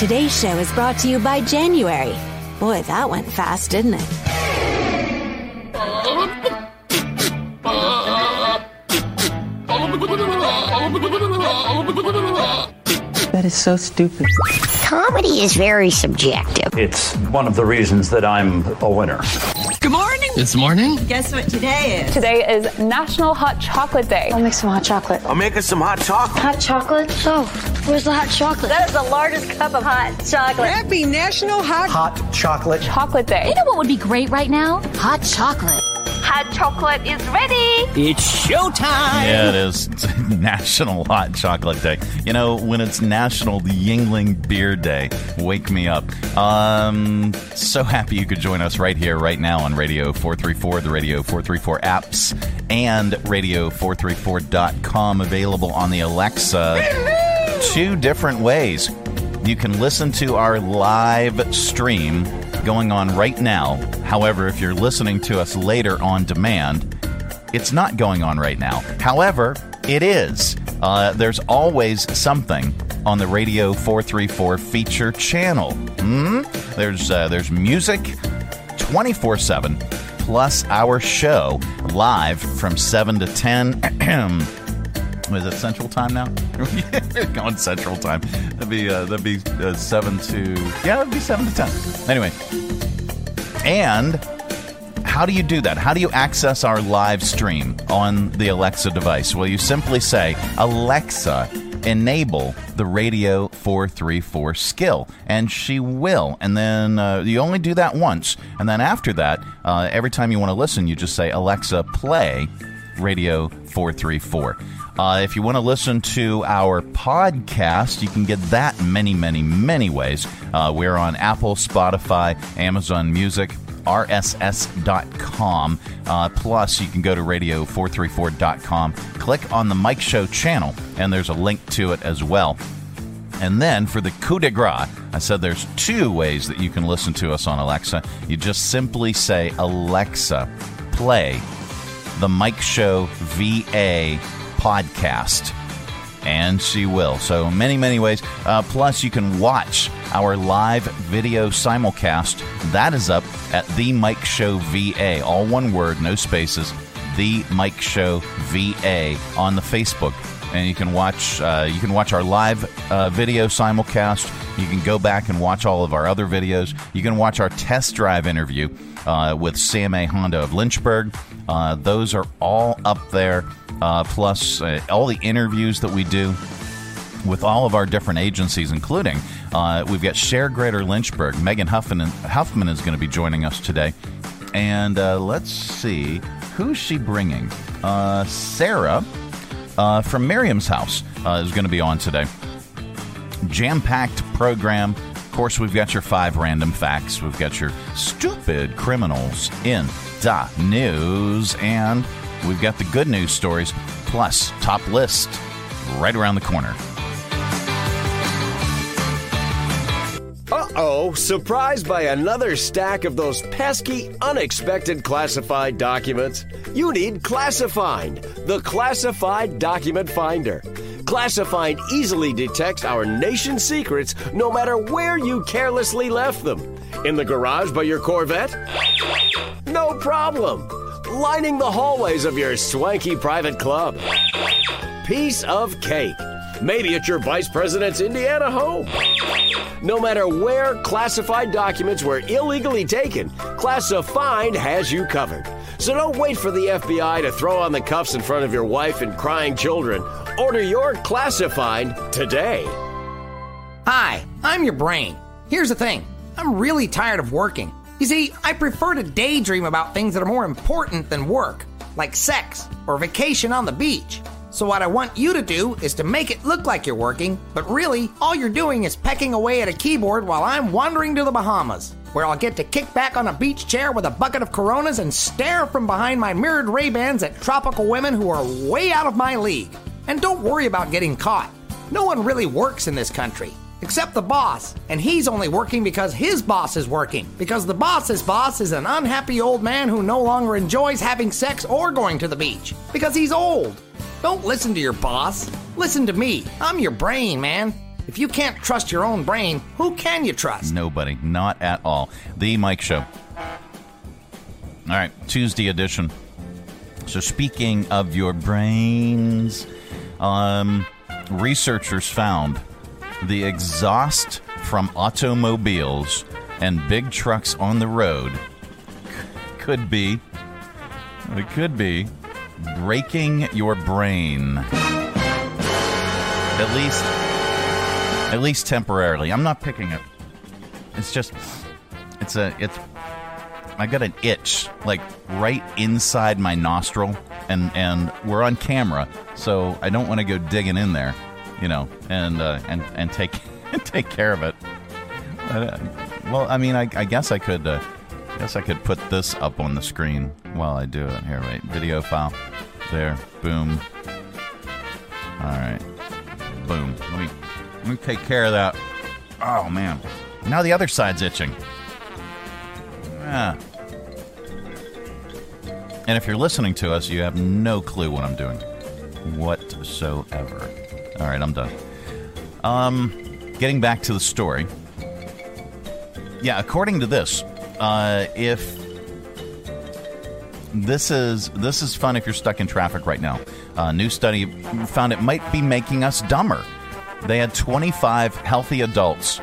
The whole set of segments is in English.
Today's show is brought to you by January. Boy, that went fast, didn't it? That is so stupid. Comedy is very subjective. It's one of the reasons that I'm a winner. Good morning. It's morning. Guess what today is? Today is National Hot Chocolate Day. I'll make some hot chocolate. I'm making some hot chocolate. Hot chocolate? So, where's the hot chocolate? That is the largest cup of hot chocolate. Happy National Hot Hot Chocolate Chocolate Day. You know what would be great right now? Hot chocolate. Hot chocolate is ready. It's showtime. Yeah, it is. It's National Hot Chocolate Day. You know, when it's National Yuengling Beer Day, wake me up. Um, so happy you could join us right here, right now on Radio 434, the Radio 434 apps, and Radio434.com available on the Alexa. Two different ways. You can listen to our live stream going on right now. However, if you're listening to us later on demand, it's not going on right now. However, it is. Uh, there's always something on the Radio 434 feature channel. Hmm? There's uh, there's music 24 7 plus our show live from 7 to 10. Is it Central Time now? Going Central Time. That'd be uh, that'd be uh, seven to yeah, that'd be seven to ten. Anyway, and how do you do that? How do you access our live stream on the Alexa device? Well, you simply say Alexa. Enable the Radio 434 skill, and she will. And then uh, you only do that once. And then after that, uh, every time you want to listen, you just say, Alexa, play Radio 434. Uh, if you want to listen to our podcast, you can get that many, many, many ways. Uh, we're on Apple, Spotify, Amazon Music, RSS.com. Uh, plus, you can go to radio434.com, click on the Mike Show channel, and there's a link to it as well. And then for the coup de grace, I said there's two ways that you can listen to us on Alexa. You just simply say, Alexa, play the Mike Show VA podcast. And she will. So, many, many ways. Uh, plus, you can watch our live video simulcast. That is up at The Mike Show VA. All one word, no spaces. The Mike Show VA on the Facebook. And you can watch uh, you can watch our live uh, video simulcast. You can go back and watch all of our other videos. You can watch our test drive interview uh, with CMA Honda of Lynchburg. Uh, those are all up there uh, plus uh, all the interviews that we do with all of our different agencies, including uh, we've got Share Greater Lynchburg. Megan Huffman, Huffman is going to be joining us today. And uh, let's see, who's she bringing? Sarah from Miriam's house is going to be on today. Jam packed program. Of course, we've got your five random facts. We've got your stupid criminals in the news. And We've got the good news stories, plus top list right around the corner. Uh oh, surprised by another stack of those pesky, unexpected classified documents? You need ClassiFind, the classified document finder. ClassiFind easily detects our nation's secrets no matter where you carelessly left them. In the garage by your Corvette? No problem lining the hallways of your swanky private club. Piece of cake. Maybe at your vice president's Indiana home. No matter where classified documents were illegally taken, ClassiFind has you covered. So don't wait for the FBI to throw on the cuffs in front of your wife and crying children. Order your ClassiFind today. Hi, I'm your brain. Here's the thing I'm really tired of working. You see, I prefer to daydream about things that are more important than work, like sex or vacation on the beach. So, what I want you to do is to make it look like you're working, but really, all you're doing is pecking away at a keyboard while I'm wandering to the Bahamas, where I'll get to kick back on a beach chair with a bucket of coronas and stare from behind my mirrored Ray-Bans at tropical women who are way out of my league. And don't worry about getting caught. No one really works in this country except the boss, and he's only working because his boss is working. Because the boss's boss is an unhappy old man who no longer enjoys having sex or going to the beach. Because he's old. Don't listen to your boss. Listen to me. I'm your brain, man. If you can't trust your own brain, who can you trust? Nobody. Not at all. The Mike Show. All right, Tuesday edition. So, speaking of your brains, um, researchers found the exhaust from automobiles and big trucks on the road could be it could be breaking your brain. At least at least temporarily. I'm not picking it. It's just it's a it's i got an itch like right inside my nostril and and we're on camera so i don't want to go digging in there you know and uh, and and take take care of it. Uh, well i mean i, I guess i could uh, guess i could put this up on the screen while i do it. Here wait video file. There boom. All right boom. Let me let me take care of that. Oh man. Now the other side's itching. Yeah and if you're listening to us you have no clue what i'm doing whatsoever all right i'm done um getting back to the story yeah according to this uh, if this is this is fun if you're stuck in traffic right now. A new study found it might be making us dumber. They had 25 healthy adults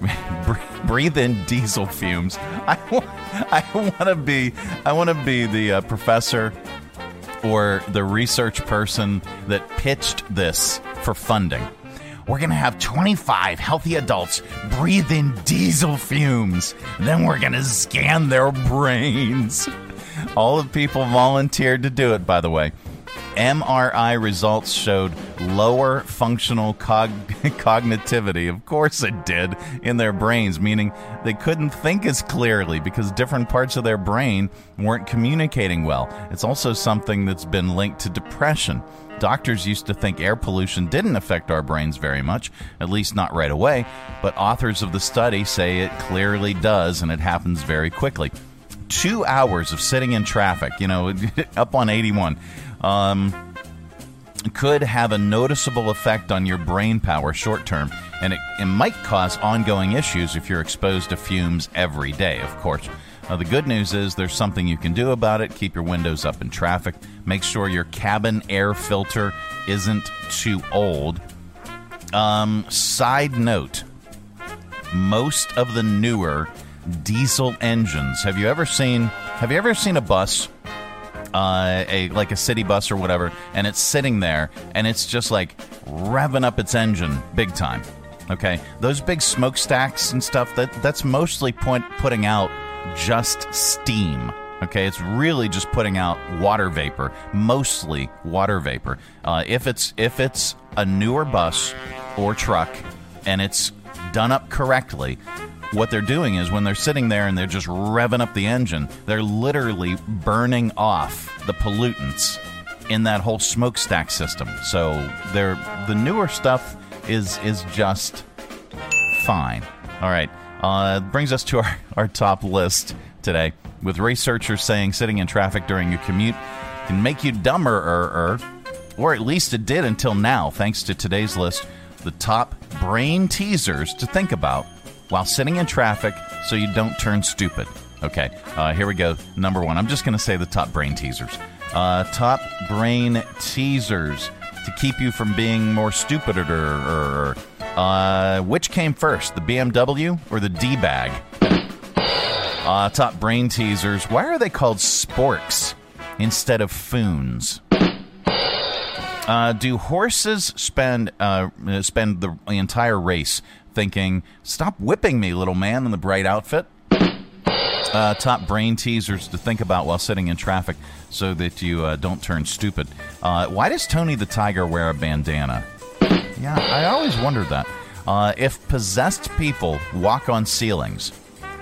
breathe in diesel fumes. I, I want to be I want to be the uh, professor or the research person that pitched this for funding. We're going to have 25 healthy adults breathe in diesel fumes. Then we're going to scan their brains. All the people volunteered to do it, by the way. MRI results showed lower functional cog- cognitivity. Of course, it did in their brains, meaning they couldn't think as clearly because different parts of their brain weren't communicating well. It's also something that's been linked to depression. Doctors used to think air pollution didn't affect our brains very much, at least not right away, but authors of the study say it clearly does and it happens very quickly. Two hours of sitting in traffic, you know, up on 81, um, could have a noticeable effect on your brain power short term, and it, it might cause ongoing issues if you're exposed to fumes every day, of course. The good news is there's something you can do about it. Keep your windows up in traffic. Make sure your cabin air filter isn't too old. Um, side note most of the newer diesel engines. Have you ever seen have you ever seen a bus uh, a like a city bus or whatever, and it's sitting there, and it's just like revving up its engine big time. Okay, those big smokestacks and stuff that that's mostly point, putting out just steam. Okay, it's really just putting out water vapor, mostly water vapor. Uh, if it's if it's a newer bus or truck and it's done up correctly, what they're doing is when they're sitting there and they're just revving up the engine, they're literally burning off the pollutants in that whole smokestack system. So they're the newer stuff is is just fine. All right, uh, brings us to our, our top list today with researchers saying sitting in traffic during your commute can make you dumber or, or at least it did until now thanks to today's list the top brain teasers to think about while sitting in traffic so you don't turn stupid. Okay, uh, here we go. Number one. I'm just going to say the top brain teasers. Uh, top brain teasers to keep you from being more stupid or, uh, which came first, the BMW or the D bag? Uh, top brain teasers. Why are they called sporks instead of foons? Uh, do horses spend uh, spend the entire race thinking, "Stop whipping me, little man in the bright outfit"? Uh, top brain teasers to think about while sitting in traffic, so that you uh, don't turn stupid. Uh, why does Tony the Tiger wear a bandana? Yeah, I always wondered that. Uh, if possessed people walk on ceilings,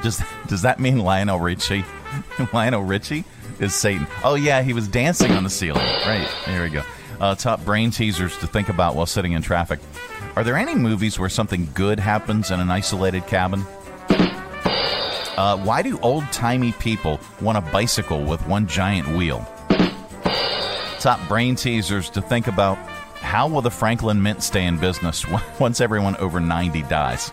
does does that mean Lionel Richie? Lionel Richie is Satan. Oh yeah, he was dancing on the ceiling. Right here we go. Uh, top brain teasers to think about while sitting in traffic. Are there any movies where something good happens in an isolated cabin? Uh, why do old timey people want a bicycle with one giant wheel? Top brain teasers to think about How will the Franklin Mint stay in business once everyone over 90 dies?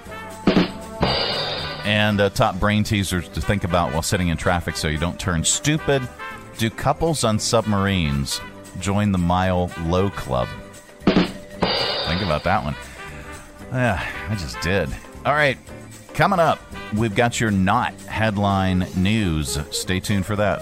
And uh, top brain teasers to think about while sitting in traffic so you don't turn stupid. Do couples on submarines join the Mile Low Club? Think about that one. Yeah, I just did. All right, coming up, we've got your not headline news. Stay tuned for that.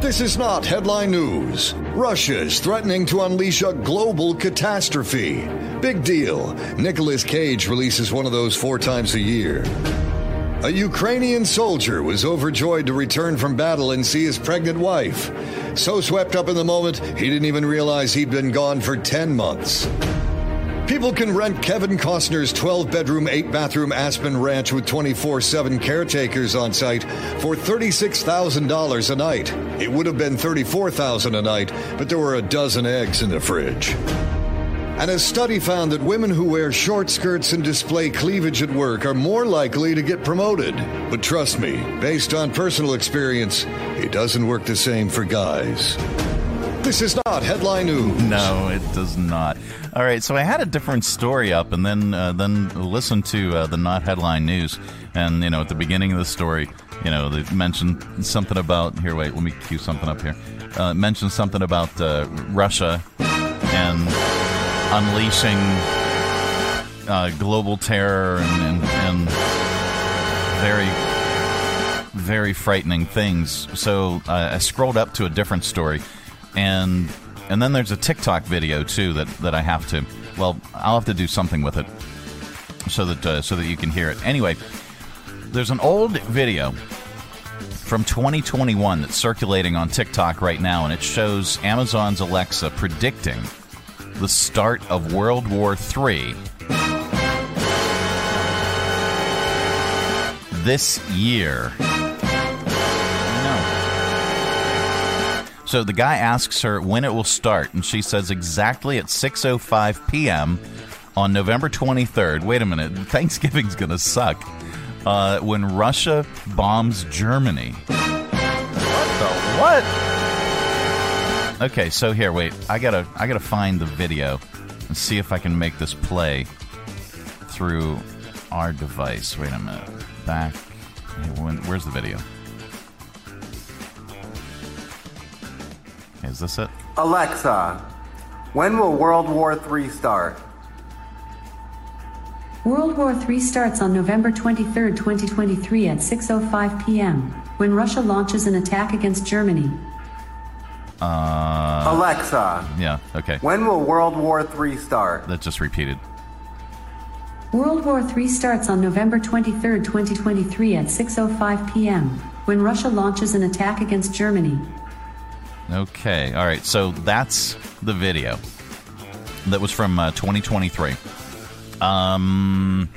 This is not headline news. Russia is threatening to unleash a global catastrophe. Big deal. Nicolas Cage releases one of those four times a year. A Ukrainian soldier was overjoyed to return from battle and see his pregnant wife. So swept up in the moment, he didn't even realize he'd been gone for 10 months. People can rent Kevin Costner's 12 bedroom, 8 bathroom Aspen Ranch with 24 7 caretakers on site for $36,000 a night. It would have been $34,000 a night, but there were a dozen eggs in the fridge. And a study found that women who wear short skirts and display cleavage at work are more likely to get promoted. But trust me, based on personal experience, it doesn't work the same for guys. This is not headline news. No, it does not. All right, so I had a different story up, and then uh, then listened to uh, the not headline news, and you know at the beginning of the story, you know they mentioned something about here. Wait, let me cue something up here. Uh, mentioned something about uh, Russia and unleashing uh, global terror and, and, and very very frightening things. So uh, I scrolled up to a different story and and then there's a TikTok video too that that I have to. Well, I'll have to do something with it so that uh, so that you can hear it. Anyway, there's an old video from 2021 that's circulating on TikTok right now, and it shows Amazon's Alexa predicting the start of World War III this year. So the guy asks her when it will start, and she says exactly at 6:05 p.m. on November 23rd. Wait a minute, Thanksgiving's gonna suck. Uh, when Russia bombs Germany. What the what? Okay, so here, wait. I gotta, I gotta find the video and see if I can make this play through our device. Wait a minute. Back. Where's the video? Is this it? Alexa, when will World War III start? World War III starts on November 23, 2023 at 6:05 p.m. when Russia launches an attack against Germany. Uh, Alexa. Yeah, okay. When will World War III start? That just repeated. World War III starts on November 23, 2023 at 6:05 p.m. when Russia launches an attack against Germany. Okay. All right. So that's the video that was from uh, 2023. Um.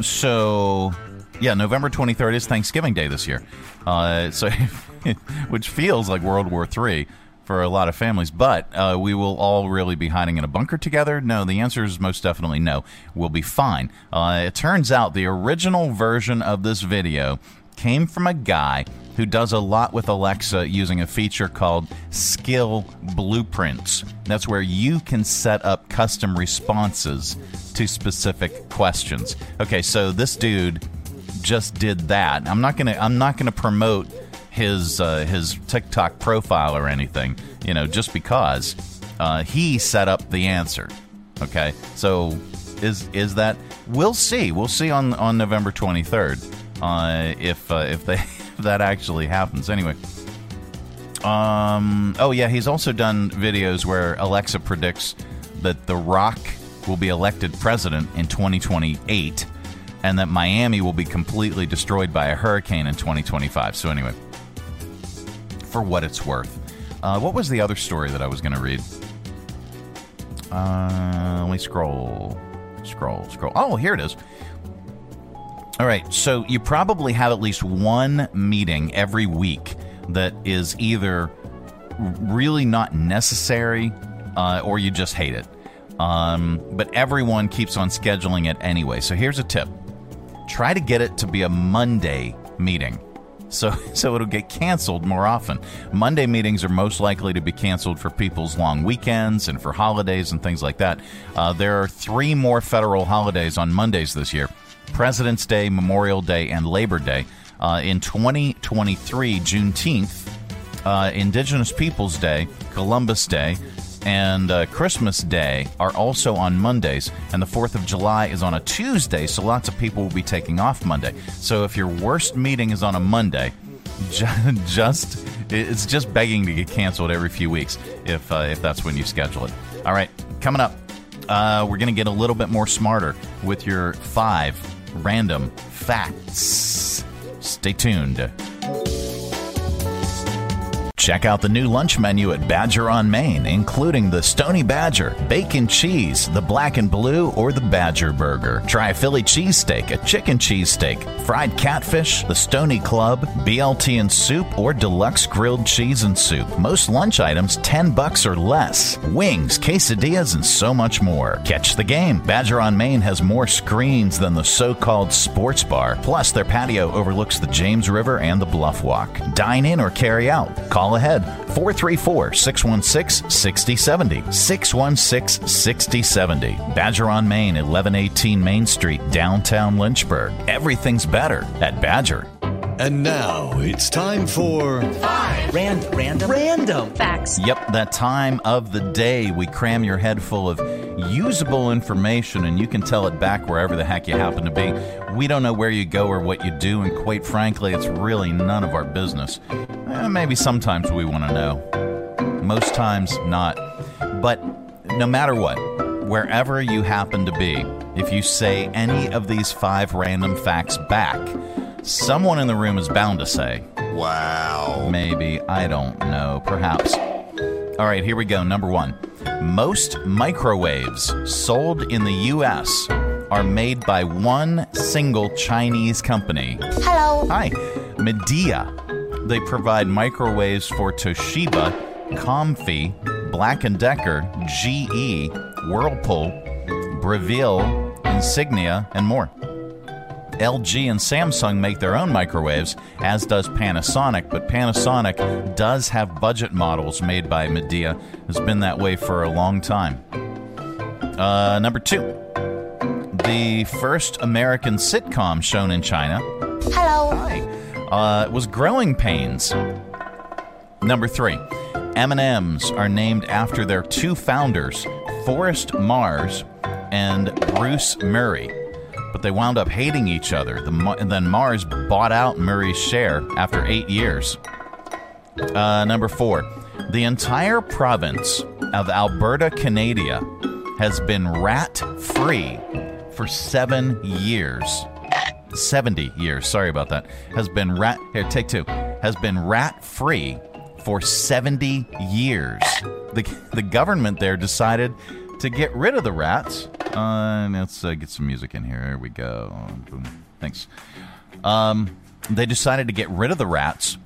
So, yeah, November 23rd is Thanksgiving Day this year. Uh, so, which feels like World War III for a lot of families. But uh, we will all really be hiding in a bunker together? No, the answer is most definitely no. We'll be fine. Uh, it turns out the original version of this video came from a guy who does a lot with Alexa using a feature called Skill Blueprints. That's where you can set up custom responses to specific questions. Okay, so this dude just did that. I'm not gonna I'm not gonna promote his uh, his TikTok profile or anything. You know, just because uh, he set up the answer. Okay, so is is that? We'll see. We'll see on on November twenty third uh, if uh, if they that actually happens. Anyway. Um. Oh yeah, he's also done videos where Alexa predicts that The Rock will be elected president in 2028, and that Miami will be completely destroyed by a hurricane in 2025. So anyway, for what it's worth, uh, what was the other story that I was going to read? Uh, let me scroll, scroll, scroll. Oh, here it is. All right, so you probably have at least one meeting every week that is either really not necessary uh, or you just hate it. Um, but everyone keeps on scheduling it anyway. So here's a tip try to get it to be a Monday meeting. So, so it'll get canceled more often. Monday meetings are most likely to be canceled for people's long weekends and for holidays and things like that. Uh, there are three more federal holidays on Mondays this year President's Day, Memorial Day, and Labor Day. Uh, in 2023, Juneteenth, uh, Indigenous Peoples Day, Columbus Day, and uh, Christmas Day are also on Mondays, and the 4th of July is on a Tuesday, so lots of people will be taking off Monday. So if your worst meeting is on a Monday, just it's just begging to get canceled every few weeks if uh, if that's when you schedule it. All right, coming up, uh, we're going to get a little bit more smarter with your five random facts. Stay tuned. Check out the new lunch menu at Badger on Main, including the Stony Badger, bacon cheese, the black and blue, or the Badger Burger. Try a Philly cheesesteak, a chicken cheesesteak, fried catfish, the Stony Club, BLT and soup, or deluxe grilled cheese and soup. Most lunch items 10 bucks or less. Wings, quesadillas, and so much more. Catch the game. Badger on Main has more screens than the so-called sports bar. Plus, their patio overlooks the James River and the Bluff Walk. Dine in or carry out. Call ahead 434 616 6070. 616 6070. Badger on Main, 1118 Main Street, downtown Lynchburg. Everything's better at Badger. And now it's time for Five random, random, random facts. Yep, that time of the day we cram your head full of usable information and you can tell it back wherever the heck you happen to be. We don't know where you go or what you do, and quite frankly, it's really none of our business. Eh, maybe sometimes we want to know. Most times, not. But no matter what, wherever you happen to be, if you say any of these five random facts back, someone in the room is bound to say, Wow. Maybe. I don't know. Perhaps. All right, here we go. Number one. Most microwaves sold in the U.S. are made by one single Chinese company. Hello. Hi. Midea. They provide microwaves for Toshiba, Comfee, Black & Decker, GE, Whirlpool, Breville, Insignia, and more. LG and Samsung make their own microwaves, as does Panasonic, but Panasonic does have budget models made by Midea. It's been that way for a long time. Uh, number two, the first American sitcom shown in China Hello. Hi. Uh, was Growing Pains. Number three, M&Ms are named after their two founders, Forrest Mars and Bruce Murray. But they wound up hating each other. The, then Mars bought out Murray's share after eight years. Uh, number four, the entire province of Alberta, Canada, has been rat free for seven years. 70 years, sorry about that, has been rat, here, take two, has been rat free for 70 years. The, the government there decided to get rid of the rats. Uh, let's uh, get some music in here. Here we go. Boom. Thanks. Um, they decided to get rid of the rats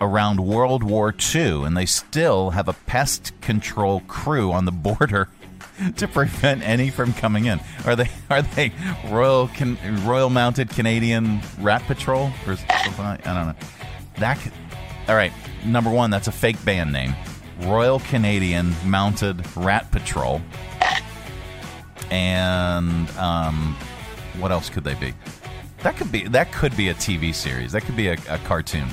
around World War II, and they still have a pest control crew on the border to prevent any from coming in. Are they are they Royal Can, Royal Mounted Canadian Rat Patrol or something? Like, I don't know. That could, all right. Number one, that's a fake band name. Royal Canadian Mounted Rat Patrol. And um, what else could they be? That could be that could be a TV series. That could be a, a cartoon.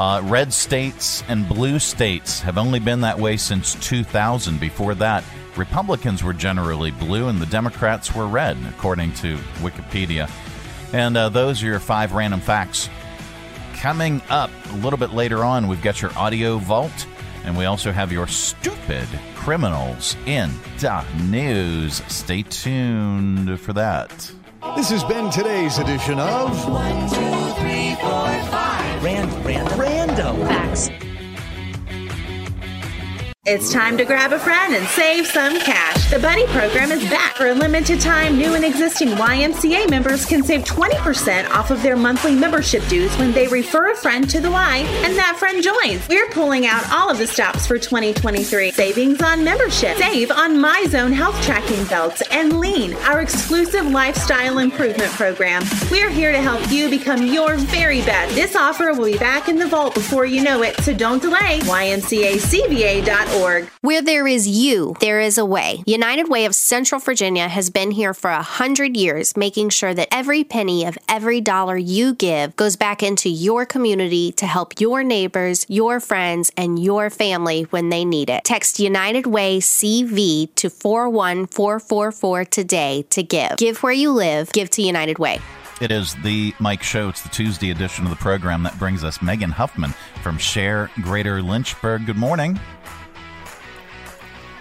Uh, red states and blue states have only been that way since 2000. Before that, Republicans were generally blue and the Democrats were red, according to Wikipedia. And uh, those are your five random facts. Coming up a little bit later on, we've got your audio vault, and we also have your stupid criminals in the news. Stay tuned for that. This has been today's edition of One, two, three, four, five. Random, random, random. Facts. It's time to grab a friend and save some cash. The Buddy program is back for a limited time. New and existing YMCA members can save 20% off of their monthly membership dues when they refer a friend to the Y and that friend joins. We're pulling out all of the stops for 2023. Savings on membership. Save on MyZone health tracking belts and Lean, our exclusive lifestyle improvement program. We're here to help you become your very best. This offer will be back in the vault before you know it, so don't delay. YMCACVA.org. Where there is you, there is a way. United Way of Central Virginia has been here for a hundred years, making sure that every penny of every dollar you give goes back into your community to help your neighbors, your friends, and your family when they need it. Text United Way CV to 41444 today to give. Give where you live, give to United Way. It is the Mike Show. It's the Tuesday edition of the program that brings us Megan Huffman from Share Greater Lynchburg. Good morning.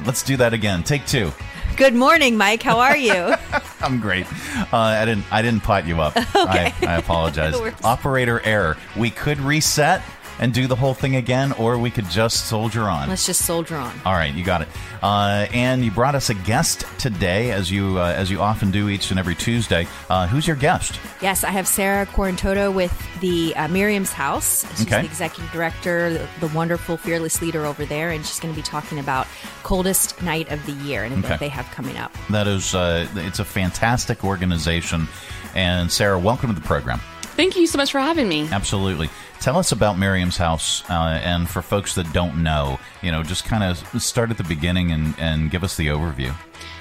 Let's do that again. Take two. Good morning, Mike. How are you? I'm great. Uh, I didn't. I didn't pot you up. Okay. I, I apologize. Operator error. We could reset and do the whole thing again, or we could just soldier on. Let's just soldier on. All right, you got it. Uh, and you brought us a guest today, as you uh, as you often do each and every Tuesday. Uh, who's your guest? Yes, I have Sarah Quarantoto with the uh, Miriam's House. She's Okay. the executive director, the, the wonderful, fearless leader over there, and she's going to be talking about coldest night of the year, and Okay. they have coming up. That is, uh, it's a fantastic organization. And Sarah, welcome to the program. Thank you so much for having me. Absolutely. Tell us about Miriam's house, uh, and for folks that don't know, you know, just kind of start at the beginning and, and give us the overview.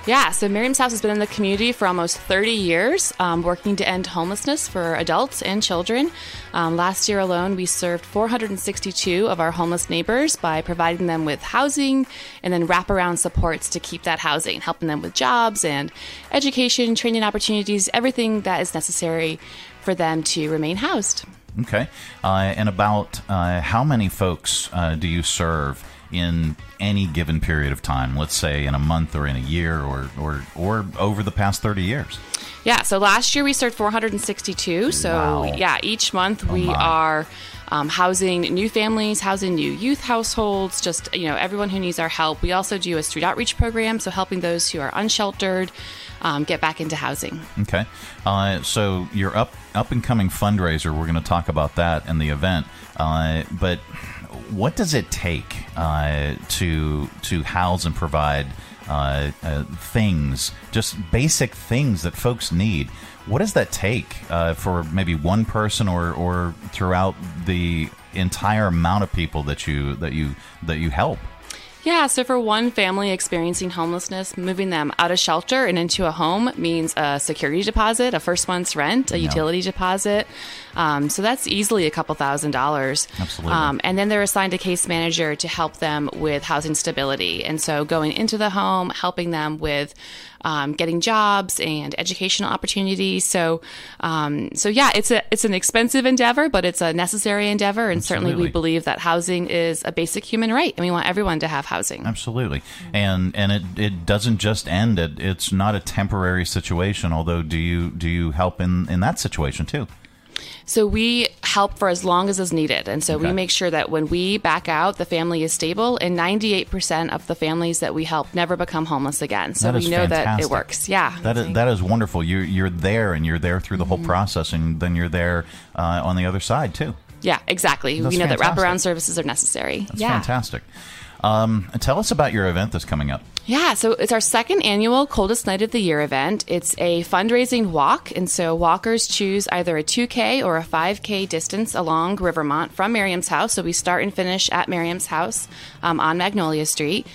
Yeah, so Miriam's House has been in the community for almost 30 years, um, working to end homelessness for adults and children. Um, last year alone, we served 462 of our homeless neighbors by providing them with housing and then wraparound supports to keep that housing, helping them with jobs and education, training opportunities, everything that is necessary for them to remain housed. Okay. Uh, and about uh, how many folks uh, do you serve in any given period of time? Let's say in a month or in a year or, or, or over the past 30 years? Yeah, so last year we served 462. So, Wow. yeah, each month Oh we my. are um, housing new families, housing new youth households, just, you know, everyone who needs our help. We also do a street outreach program, so helping those who are unsheltered um, get back into housing. Okay. Uh, so your up up and coming fundraiser, we're going to talk about that and the event. Uh, but what does it take uh, to to house and provide uh, uh, things, just basic things that folks need? What does that take uh, for maybe one person or, or throughout the entire amount of people that you that you that you help? Yeah, so for one family experiencing homelessness, moving them out of shelter and into a home means a security deposit, a first month's rent, a utility deposit. Um, so that's easily a couple thousand dollars. Absolutely. Um, and then they're assigned a case manager to help them with housing stability. And so going into the home, helping them with um, getting jobs and educational opportunities. So, um, so yeah, it's a it's an expensive endeavor, but it's a necessary endeavor. And certainly, we believe that housing is a basic human right, and we want everyone to have housing. Absolutely, and and it, it doesn't just end. It it's not a temporary situation. Although, do you do you help in in that situation too? So we help for as long as is needed. And so we make sure that when we back out, the family is stable. And 98% of the families that we help never become homeless again. So we know that it works. Yeah. That is, that is wonderful. You're you're there, and you're there through the whole process, and then you're there uh, on the other side too. Yeah, exactly. That's we know that fantastic. wraparound services are necessary. That's yeah. fantastic. Um, tell us about your event that's coming up. Yeah, so it's our second annual Coldest Night of the Year event. It's a fundraising walk, and so walkers choose either a 2K or a 5K distance along Rivermont from Miriam's house. So we start and finish at Miriam's house um, on Magnolia Street.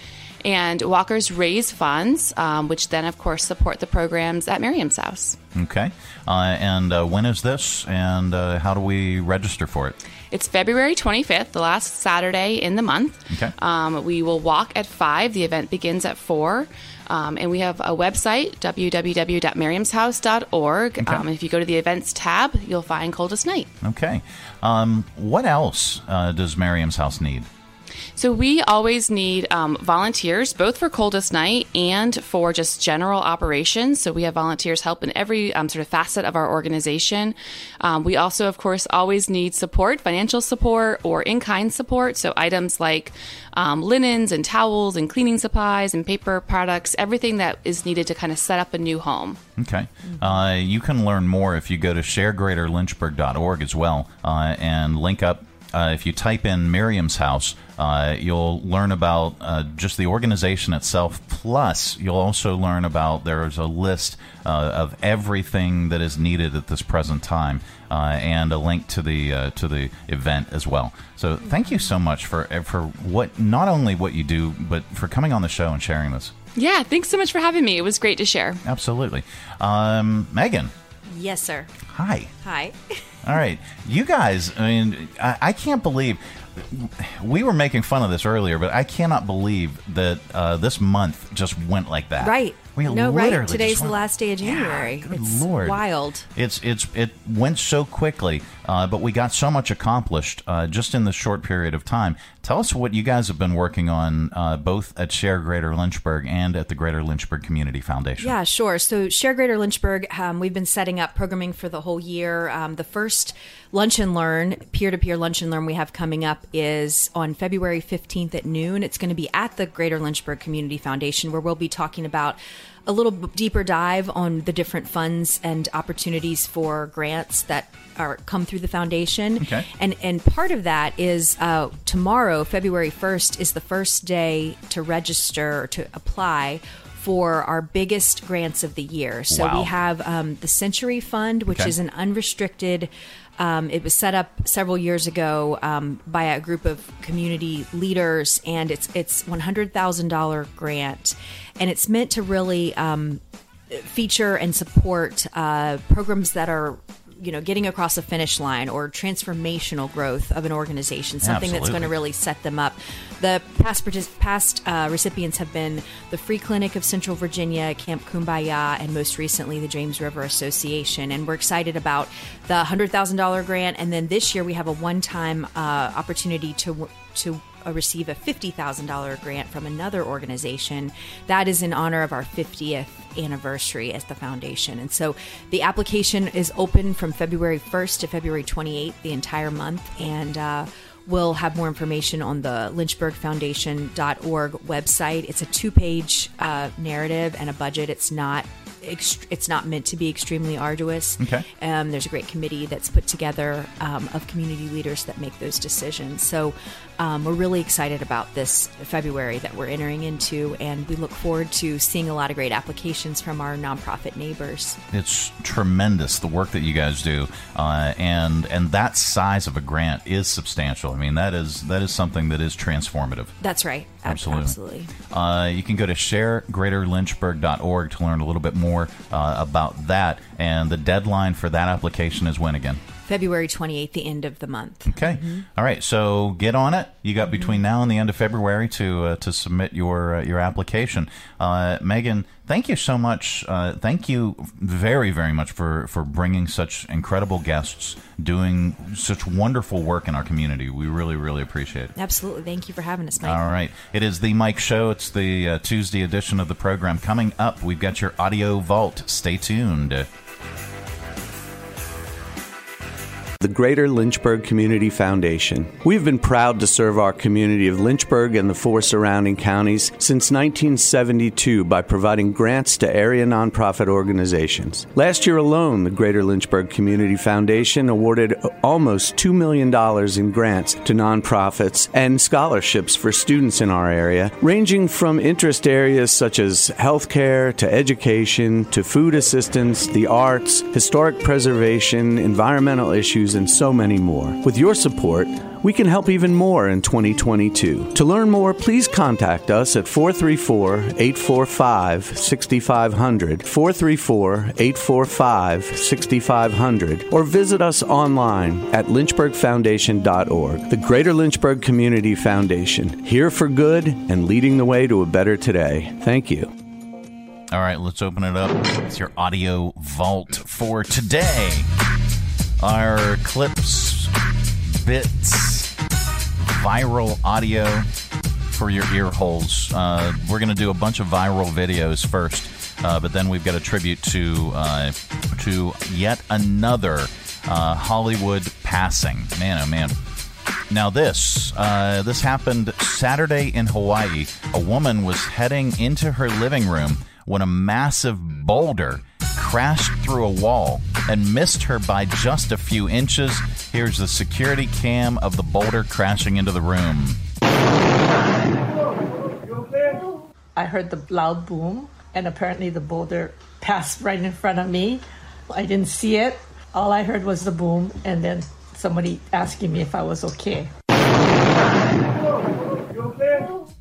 And walkers raise funds, um, which then, of course, support the programs at Miriam's house. Okay, uh, and uh, when is this, and uh, how do we register for it? It's February 25th, the last Saturday in the month. Okay. Um, we will walk at 5. The event begins at 4. Um, and we have a website, www.miriamshouse.org. Okay. Um, if you go to the events tab, you'll find Coldest Night. Okay. Um, what else uh, does Miriam's house need? So we always need um, volunteers, both for Coldest Night and for just general operations. So we have volunteers help in every um, sort of facet of our organization. Um, we also, of course, always need support, financial support or in-kind support. So items like um, linens and towels and cleaning supplies and paper products, everything that is needed to kind of set up a new home. Okay. Uh, you can learn more if you go to sharegreaterlynchburg.org as well uh, and link up. Uh, if you type in Miriam's house, uh, you'll learn about uh, just the organization itself. Plus, you'll also learn about there's a list uh, of everything that is needed at this present time, uh, and a link to the uh, to the event as well. So, thank you so much for for what not only what you do, but for coming on the show and sharing this. Yeah, thanks so much for having me. It was great to share. Absolutely, um, Megan. Yes, sir. Hi. Hi. All right, you guys. I mean, I, I can't believe we were making fun of this earlier, but I cannot believe that uh, this month just went like that. Right. We no, literally right. Today's the last day of January. Good it's Lord. wild. It's it's it went so quickly, uh, but we got so much accomplished uh, just in this short period of time. Tell us what you guys have been working on, uh, both at Share Greater Lynchburg and at the Greater Lynchburg Community Foundation. Yeah, sure. So, Share Greater Lynchburg, um, we've been setting up programming for the whole year. Um, the first Lunch and Learn, peer to peer Lunch and Learn we have coming up is on February 15th at noon. It's going to be at the Greater Lynchburg Community Foundation, where we'll be talking about a little deeper dive on the different funds and opportunities for grants that are come through the foundation. Okay. And and part of that is uh, tomorrow, February first, is the first day to register to apply for our biggest grants of the year. So Wow. we have um, the Century Fund, which Okay. is an unrestricted. Um, it was set up several years ago um, by a group of community leaders, and it's it's one hundred thousand dollar grant, and it's meant to really um, feature and support uh, programs that are you know getting across a finish line or transformational growth of an organization something that's going to really set them up. The past past uh, recipients have been the free clinic of central virginia camp kumbaya and most recently the james river association. And we're excited about the $100000 grant. And then this year we have a one-time uh, opportunity to to receive a $50,000 grant from another organization. That is in honor of our 50th anniversary as the foundation. And so the application is open from February 1st to February 28th, the entire month. And uh, we'll have more information on the lynchburgfoundation.org website. It's a two page uh, narrative and a budget. It's not. Ext- It's not meant to be extremely arduous. Okay. Um, there's a great committee that's put together um, of community leaders that make those decisions. So um, we're really excited about this February that we're entering into, and we look forward to seeing a lot of great applications from our nonprofit neighbors. It's tremendous the work that you guys do, uh, and and that size of a grant is substantial. I mean, that is that is something that is transformative. That's right. Absolutely. Absolutely. Uh, you can go to sharegreaterlynchburg.org to learn a little bit more uh, about that. And the deadline for that application is when again? February 28th, the end of the month. Okay. All right. So get on it. You got between now and the end of February to uh, to submit your uh, your application. Uh, Megan, thank you so much. Uh, thank you very very much for for bringing such incredible guests, doing such wonderful work in our community. We really really appreciate it. Absolutely. Thank you for having us, Mike. All right. It is the Mike Show. It's the uh, Tuesday edition of the program. Coming up, we've got your audio vault. Stay tuned. The Greater Lynchburg Community Foundation. We've been proud to serve our community of Lynchburg and the four surrounding counties since 1972 by providing grants to area nonprofit organizations. Last year alone, the Greater Lynchburg Community Foundation awarded almost $2 million in grants to nonprofits and scholarships for students in our area, ranging from interest areas such as healthcare to education to food assistance, the arts, historic preservation, environmental issues, and so many more. With your support, We can help even more in 2022. To learn more, please contact us at 434 845 6500, 434 845 6500, or visit us online at lynchburgfoundation.org. The Greater Lynchburg Community Foundation, here for good and leading the way to a better today. Thank you. All right, let's open it up. It's your audio vault for today. Our clips, bits, viral audio for your ear holes. Uh, we're going to do a bunch of viral videos first, uh, but then we've got a tribute to uh, to yet another uh, Hollywood passing. Man, oh man. Now this uh, this happened Saturday in Hawaii. A woman was heading into her living room when a massive boulder crashed through a wall and missed her by just a few inches. Here's the security cam of the boulder crashing into the room. I heard the loud boom, and apparently the boulder passed right in front of me. I didn't see it. All I heard was the boom, and then somebody asking me if I was okay.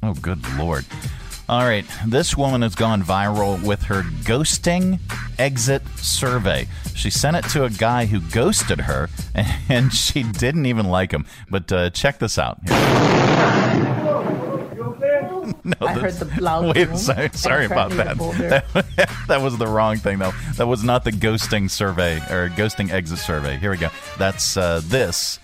Oh, good lord. All right, this woman has gone viral with her ghosting exit survey. She sent it to a guy who ghosted her, and she didn't even like him. But uh, check this out. no, I heard the loud Wait, sorry, sorry about that. that. That was the wrong thing, though. That was not the ghosting survey or ghosting exit survey. Here we go. That's uh, this,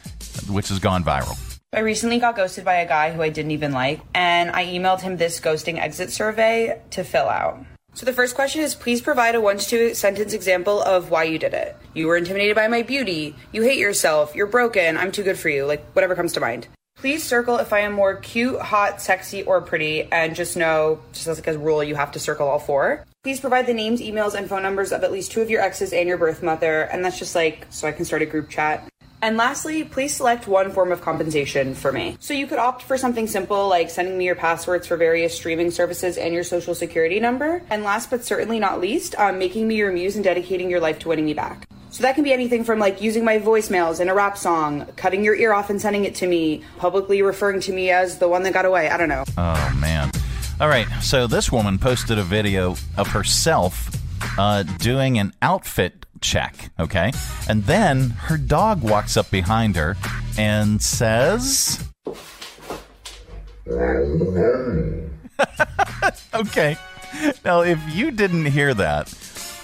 which has gone viral. I recently got ghosted by a guy who I didn't even like, and I emailed him this ghosting exit survey to fill out. So the first question is please provide a one to two sentence example of why you did it. You were intimidated by my beauty, you hate yourself, you're broken, I'm too good for you, like whatever comes to mind. Please circle if I am more cute, hot, sexy, or pretty, and just know, just as like a rule, you have to circle all four. Please provide the names, emails, and phone numbers of at least two of your exes and your birth mother, and that's just like so I can start a group chat. And lastly, please select one form of compensation for me. So you could opt for something simple like sending me your passwords for various streaming services and your social security number. And last but certainly not least, um, making me your muse and dedicating your life to winning me back. So that can be anything from like using my voicemails in a rap song, cutting your ear off and sending it to me, publicly referring to me as the one that got away. I don't know. Oh, man. All right. So this woman posted a video of herself uh, doing an outfit check, okay? And then her dog walks up behind her and says. okay. Now, if you didn't hear that,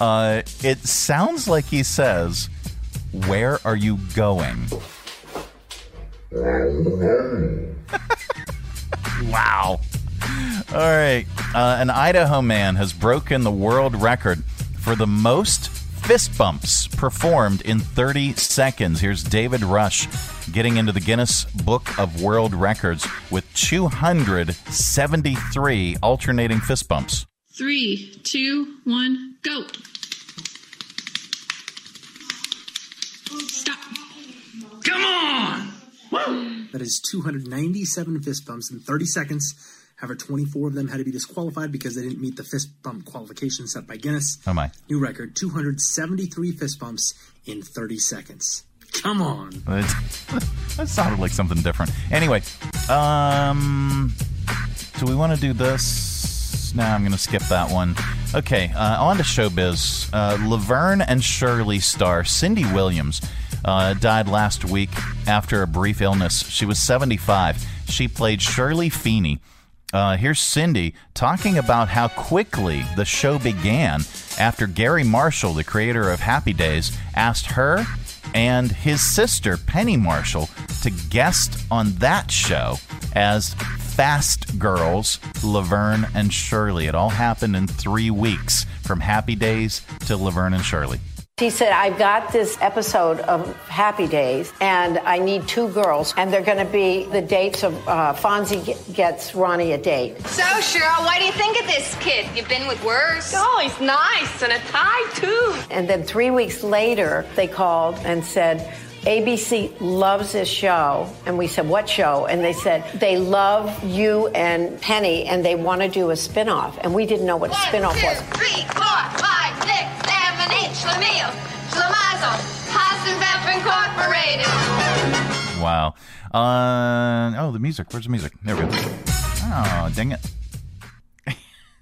uh, it sounds like he says, Where are you going? wow. All right. Uh, an Idaho man has broken the world record for the most fist bumps performed in 30 seconds. Here's David Rush getting into the Guinness Book of World Records with 273 alternating fist bumps. Three, two, one, go. Stop. Come on! That is 297 fist bumps in 30 seconds. However, 24 of them had to be disqualified because they didn't meet the fist bump qualification set by Guinness. Oh my. New record 273 fist bumps in 30 seconds. Come on. that sounded like something different. Anyway, um, do we want to do this? Nah, I'm going to skip that one. Okay, uh, on to showbiz. Uh, Laverne and Shirley star Cindy Williams uh, died last week after a brief illness. She was 75. She played Shirley Feeney. Uh, here's Cindy talking about how quickly the show began after Garry Marshall, the creator of Happy Days, asked her and his sister, Penny Marshall, to guest on that show as Fast Girls, Laverne and Shirley. It all happened in three weeks from Happy Days to Laverne and Shirley. She said, I've got this episode of Happy Days, and I need two girls, and they're going to be the dates of uh, Fonzie gets Ronnie a date. So, Cheryl, what do you think of this kid? You've been with worse. Oh, he's nice and a tie, too. And then three weeks later, they called and said, ABC loves this show. And we said, What show? And they said, They love you and Penny and they want to do a spin off. And we didn't know what a spin off was. Three, four, five, six, seven, eight, Schlemiel, Schlemazel, Haas and Incorporated. Wow. Uh, oh, the music. Where's the music? There we go. Oh, dang it.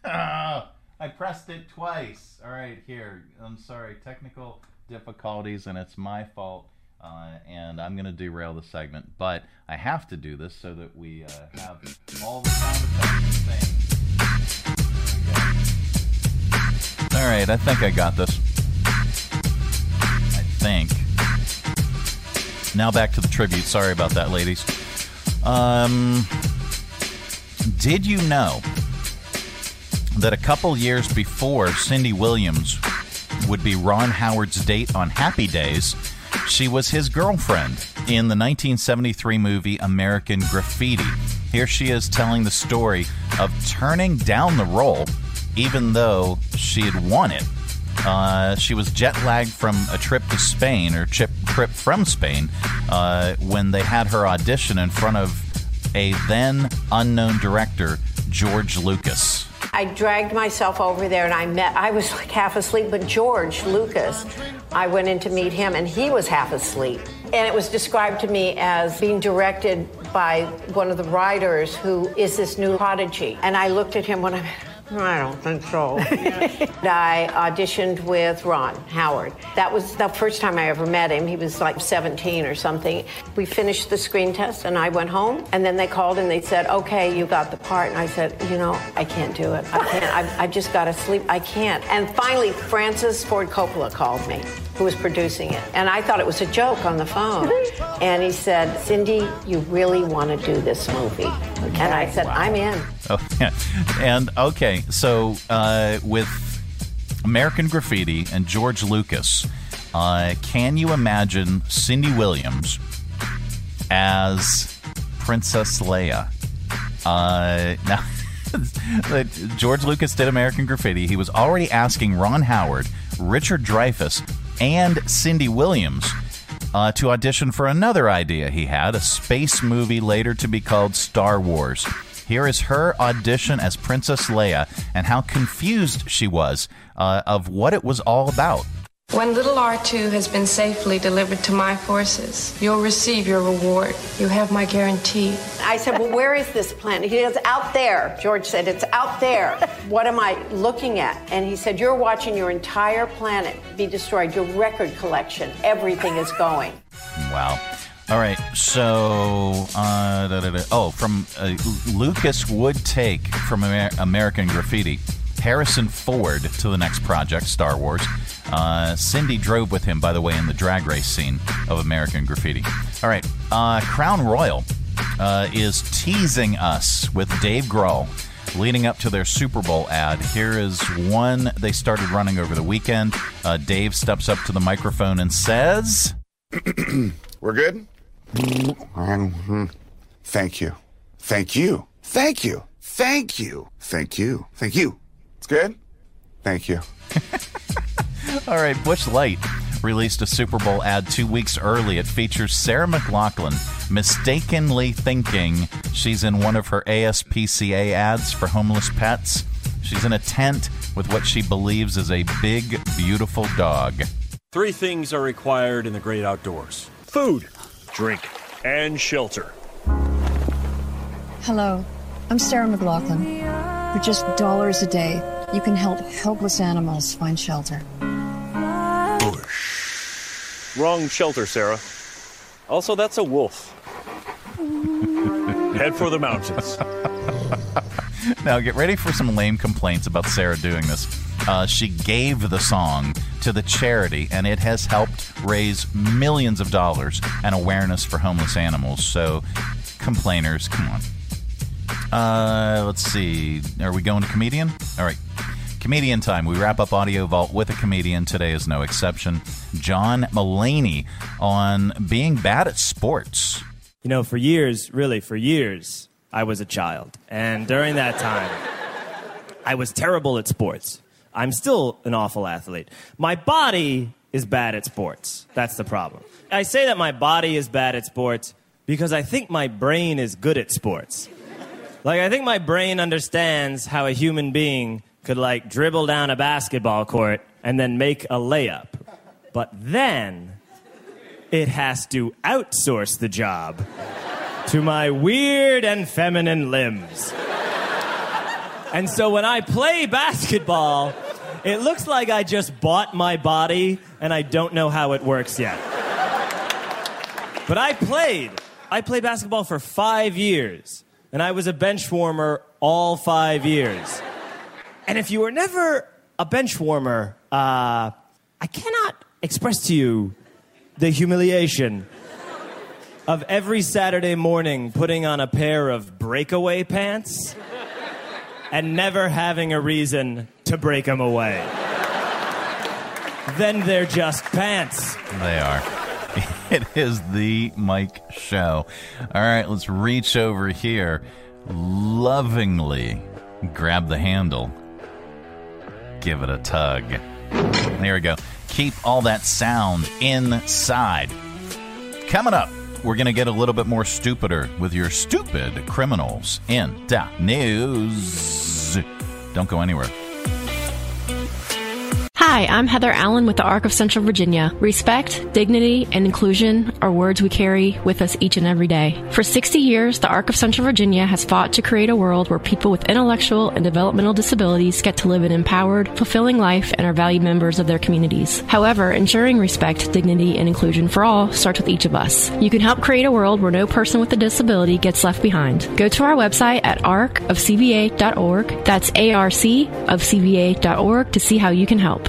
oh, I pressed it twice. All right, here. I'm sorry. Technical difficulties, and it's my fault. Uh, and I'm going to derail the segment, but I have to do this so that we uh, have all the sound effects the same. All right, I think I got this. Think. Now back to the tribute. Sorry about that, ladies. Um, did you know that a couple years before Cindy Williams would be Ron Howard's date on Happy Days, she was his girlfriend in the 1973 movie American Graffiti. Here she is telling the story of turning down the role even though she had won it. Uh, she was jet lagged from a trip to Spain or trip, trip from Spain uh, when they had her audition in front of a then unknown director, George Lucas. I dragged myself over there and I met, I was like half asleep, but George Lucas, I went in to meet him and he was half asleep. And it was described to me as being directed by one of the writers who is this new prodigy. And I looked at him when I, I don't think so. I auditioned with Ron Howard. That was the first time I ever met him. He was like 17 or something. We finished the screen test and I went home. And then they called and they said, okay, you got the part. And I said, you know, I can't do it. I can't. I've, I've just got to sleep. I can't. And finally, Francis Ford Coppola called me, who was producing it. And I thought it was a joke on the phone. And he said, Cindy, you really want to do this movie? And I said, I'm in. Yeah. And okay, so uh, with American Graffiti and George Lucas, uh, can you imagine Cindy Williams as Princess Leia? Uh, now, George Lucas did American Graffiti. He was already asking Ron Howard, Richard Dreyfuss, and Cindy Williams uh, to audition for another idea he had a space movie later to be called Star Wars. Here is her audition as Princess Leia and how confused she was uh, of what it was all about. When little R2 has been safely delivered to my forces, you'll receive your reward. You have my guarantee. I said, Well, where is this planet? He goes, Out there. George said, It's out there. What am I looking at? And he said, You're watching your entire planet be destroyed, your record collection, everything is going. Wow. All right, so uh, da, da, da. oh, from uh, Lucas would take from Amer- American Graffiti Harrison Ford to the next project, Star Wars. Uh, Cindy drove with him, by the way, in the drag race scene of American Graffiti. All right, uh, Crown Royal uh, is teasing us with Dave Grohl leading up to their Super Bowl ad. Here is one they started running over the weekend. Uh, Dave steps up to the microphone and says, We're good? Mm-hmm. Thank you. Thank you. Thank you. Thank you. Thank you. Thank you. It's good? Thank you. All right, Busch Light released a Super Bowl ad two weeks early. It features Sarah McLachlan mistakenly thinking she's in one of her ASPCA ads for homeless pets. She's in a tent with what she believes is a big, beautiful dog. Three things are required in the great outdoors food, drink, and shelter. Hello, I'm Sarah McLachlan. For just dollars a day, you can help helpless animals find shelter. Wrong shelter, Sarah. Also, that's a wolf. Head for the mountains. now, get ready for some lame complaints about Sarah doing this. Uh, she gave the song to the charity, and it has helped raise millions of dollars and awareness for homeless animals. So, complainers, come on. Uh, let's see. Are we going to comedian? All right. Comedian time. We wrap up Audio Vault with a comedian. Today is no exception. John Mulaney on being bad at sports. You know, for years, really, for years, I was a child. And during that time, I was terrible at sports. I'm still an awful athlete. My body is bad at sports. That's the problem. I say that my body is bad at sports because I think my brain is good at sports. Like, I think my brain understands how a human being could, like, dribble down a basketball court and then make a layup. But then, it has to outsource the job to my weird and feminine limbs. And so when I play basketball, it looks like I just bought my body and I don't know how it works yet. But I played. I played basketball for five years, and I was a bench warmer all five years. And if you were never a bench warmer, uh, I cannot express to you the humiliation of every Saturday morning putting on a pair of breakaway pants and never having a reason to break them away. then they're just pants. They are. It is the Mike Show. All right, let's reach over here. Lovingly grab the handle. Give it a tug. There we go. Keep all that sound inside. Coming up, we're going to get a little bit more stupider with your stupid criminals in the news. Don't go anywhere. Hi, I'm Heather Allen with the Arc of Central Virginia. Respect, dignity, and inclusion are words we carry with us each and every day. For 60 years, the Arc of Central Virginia has fought to create a world where people with intellectual and developmental disabilities get to live an empowered, fulfilling life and are valued members of their communities. However, ensuring respect, dignity, and inclusion for all starts with each of us. You can help create a world where no person with a disability gets left behind. Go to our website at arcofcva.org. That's ARC of CVA.org to see how you can help.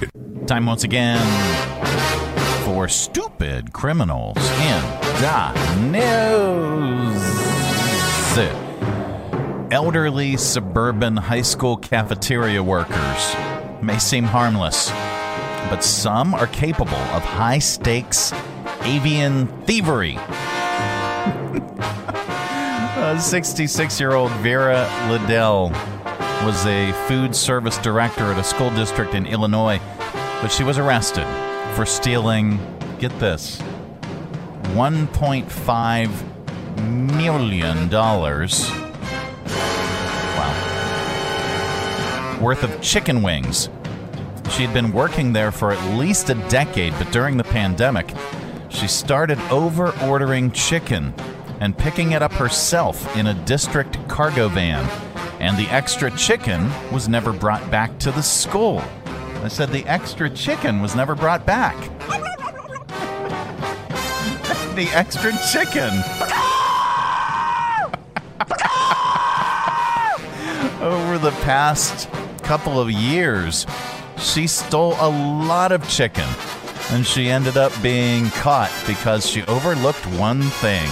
Time once again for stupid criminals in the news. Elderly suburban high school cafeteria workers may seem harmless, but some are capable of high stakes avian thievery. A 66 year old Vera Liddell was a food service director at a school district in Illinois, but she was arrested for stealing, get this, $1.5 million. Wow. Worth of chicken wings. She had been working there for at least a decade, but during the pandemic, she started over ordering chicken and picking it up herself in a district cargo van. And the extra chicken was never brought back to the school. I said the extra chicken was never brought back. the extra chicken. Over the past couple of years, she stole a lot of chicken. And she ended up being caught because she overlooked one thing.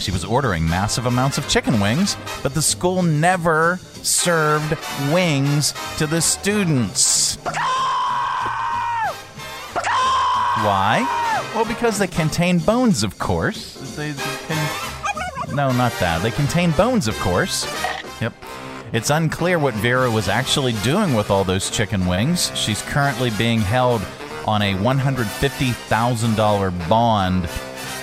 She was ordering massive amounts of chicken wings, but the school never served wings to the students. Why? Well, because they contain bones, of course. They can... No, not that. They contain bones, of course. Yep. It's unclear what Vera was actually doing with all those chicken wings. She's currently being held on a $150,000 bond.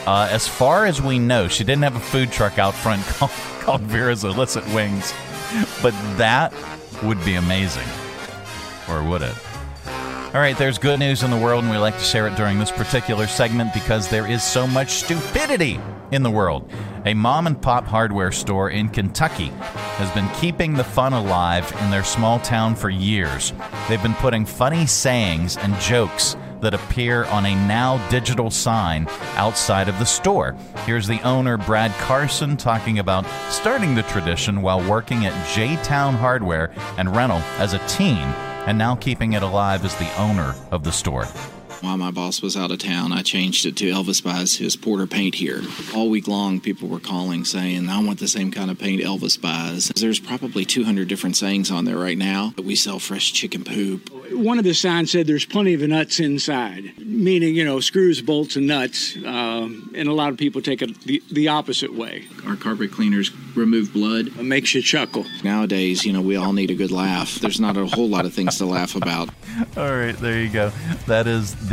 Uh, as far as we know, she didn't have a food truck out front called, called Vera's Illicit Wings, but that would be amazing. Or would it? All right, there's good news in the world, and we like to share it during this particular segment because there is so much stupidity in the world. A mom and pop hardware store in Kentucky has been keeping the fun alive in their small town for years. They've been putting funny sayings and jokes that appear on a now digital sign outside of the store. Here's the owner, Brad Carson, talking about starting the tradition while working at J Town Hardware and Rental as a teen, and now keeping it alive as the owner of the store. While my boss was out of town, I changed it to Elvis buys his Porter paint here. All week long, people were calling saying, I want the same kind of paint Elvis buys. There's probably 200 different sayings on there right now. We sell fresh chicken poop. one of the signs said there's plenty of nuts inside, meaning, you know, screws, bolts, and nuts. Um, and a lot of people take it the, the opposite way. Our carpet cleaners remove blood. It makes you chuckle. Nowadays, you know, we all need a good laugh. There's not a whole lot of things to laugh about. All right, there you go. That is the